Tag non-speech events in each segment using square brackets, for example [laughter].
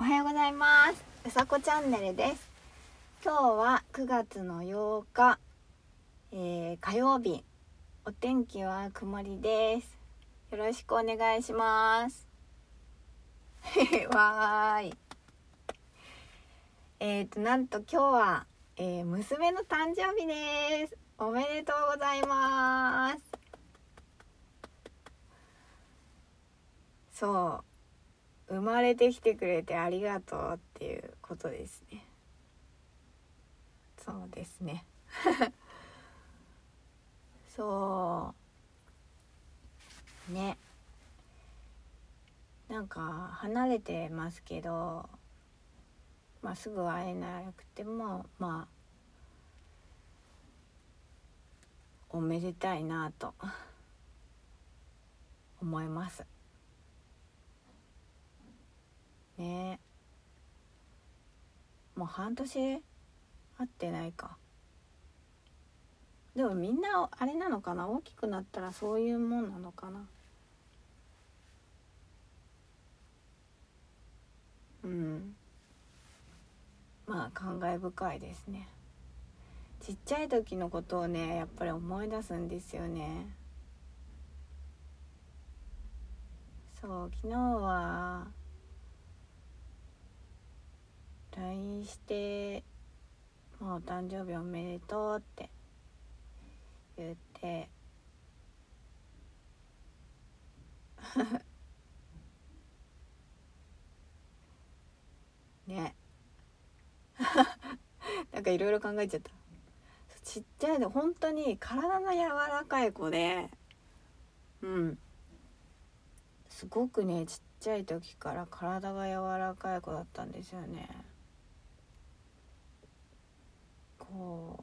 おはようございます。うさこチャンネルです。今日は9月の8日、えー、火曜日。お天気は曇りです。よろしくお願いします。[laughs] わーい。えっ、ー、となんと今日は、えー、娘の誕生日です。おめでとうございます。そう。生まれてきてくれてありがとうっていうことですね。そうですね。[laughs] そうね。なんか離れてますけどまあすぐ会えなくてもまあおめでたいなと思います。ね。もう半年会ってないか。でもみんなあれなのかな？大きくなったらそういうもんなのかな？うん。まあ感慨深いですね。ちっちゃい時のことをねやっぱり思い出すんですよね。そう昨日は LINE して「もうお誕生日おめでとう」って言って。[laughs] ね。[laughs] なんかいろいろ考えちゃった。ちっちゃいの本当に体が柔らかい子で。うん。すごくねちっちゃい時から体が柔らかい子だったんですよねこ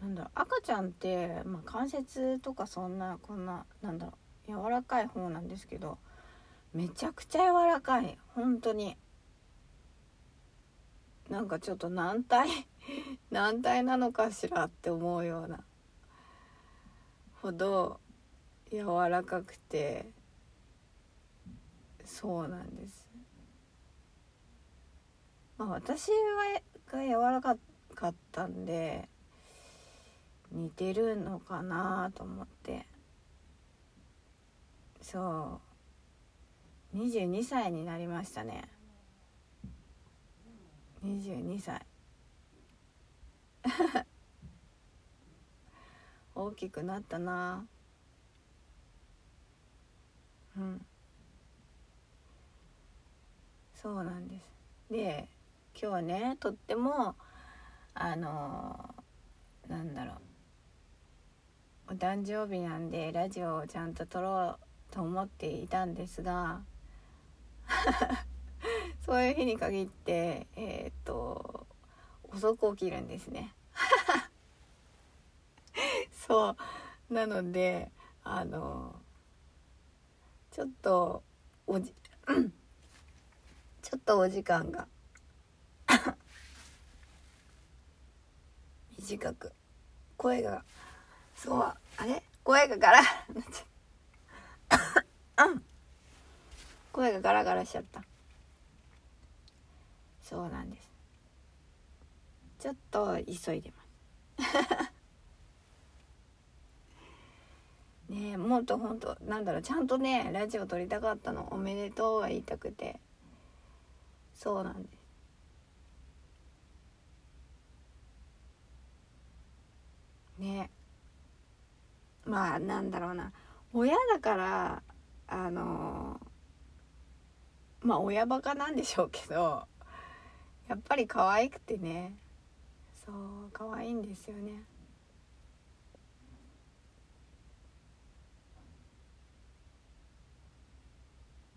うなんだろう赤ちゃんって、まあ、関節とかそんなこんななんだろう柔らかい方なんですけどめちゃくちゃ柔らかい。本当に。なんかちょっと軟体 [laughs] 軟体なのかしらって思うような。ほど柔らかくて。そうなんです。まあ、私はが柔らかかったんで似てるのかなと思って。そう。22歳になりましたね。22歳。[laughs] 大きくなったな。うん。そうなんです。で今日はねとってもあのなんだろう。お誕生日なんでラジオをちゃんと撮ろうと思っていたんですが [laughs] そういう日に限ってえっ、と遅く起きるんですね。[laughs] そう。なのであのちょっとおじちょっとお時間が [coughs] 短く声がそうあれ？声がガラ。[laughs] 声がガラガラしちゃった。そうなんです。ちょっと急いでます。[laughs] ねえもっとほんとなんだろうちゃんとねラジオ撮りたかったの。おめでとうが言いたくて。そうなんです。ねまあなんだろうな。親だからあのまあ親バカなんでしょうけどやっぱり可愛くてね。そう可愛いんですよね。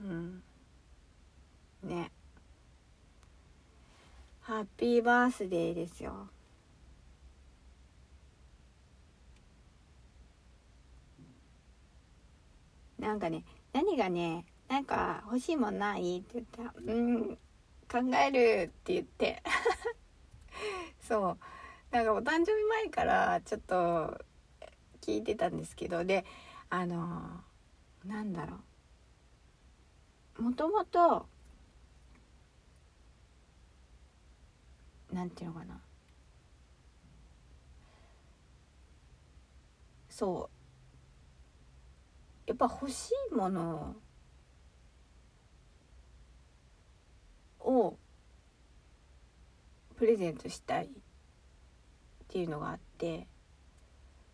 うん。ね。ハッピーバースデーですよ。なんかね何がねなんか欲しいもんない？って言ったら「うん考える」って言って。[laughs] そう。なんかお誕生日前からちょっと聞いてたんですけど。であのなんだろう。もともとなんていうのかな。そう。やっぱ欲しいものをプレゼントしたいっていうのがあって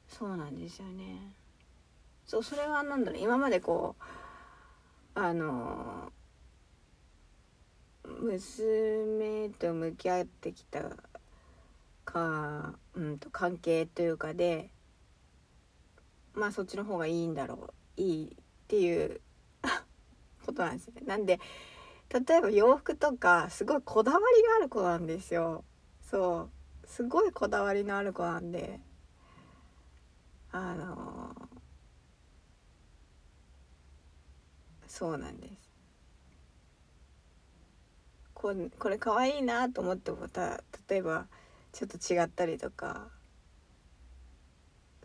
そうなんですよね。そうそれは何だろう。今までこうあの娘と向き合ってきたか、うんと、関係というかでまあそっちの方がいいんだろういいっていうことなんですね。なんで例えば洋服とかすごいこだわりがある子なんですよ。そうすごいこだわりのある子なんであのそうなんですこれこれ可愛いなと思ってもた例えばちょっと違ったりとか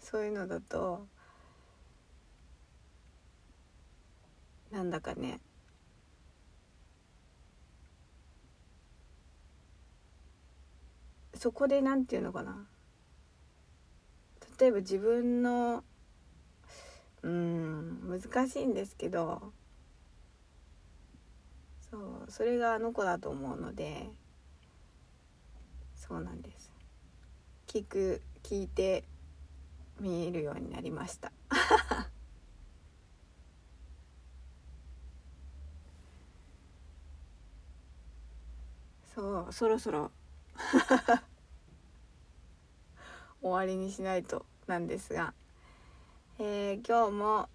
そういうのだとなんだかね。そこで何て言うのかな。例えば自分のうん難しいんですけどそうそれがあの子だと思うのでそうなんです。聞く聞いて見えるようになりました。[laughs] そうそろそろ。[laughs] 終わりにしないとなんですが、えー、今日も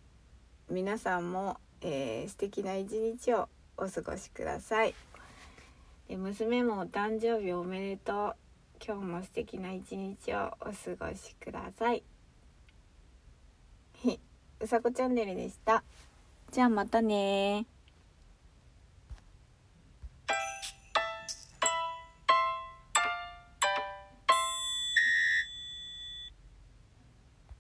皆さんも、えー、素敵な一日をお過ごしください。で娘もお誕生日おめでとう。今日も素敵な一日をお過ごしください。[laughs] うさこチャンネルでした。じゃあまたね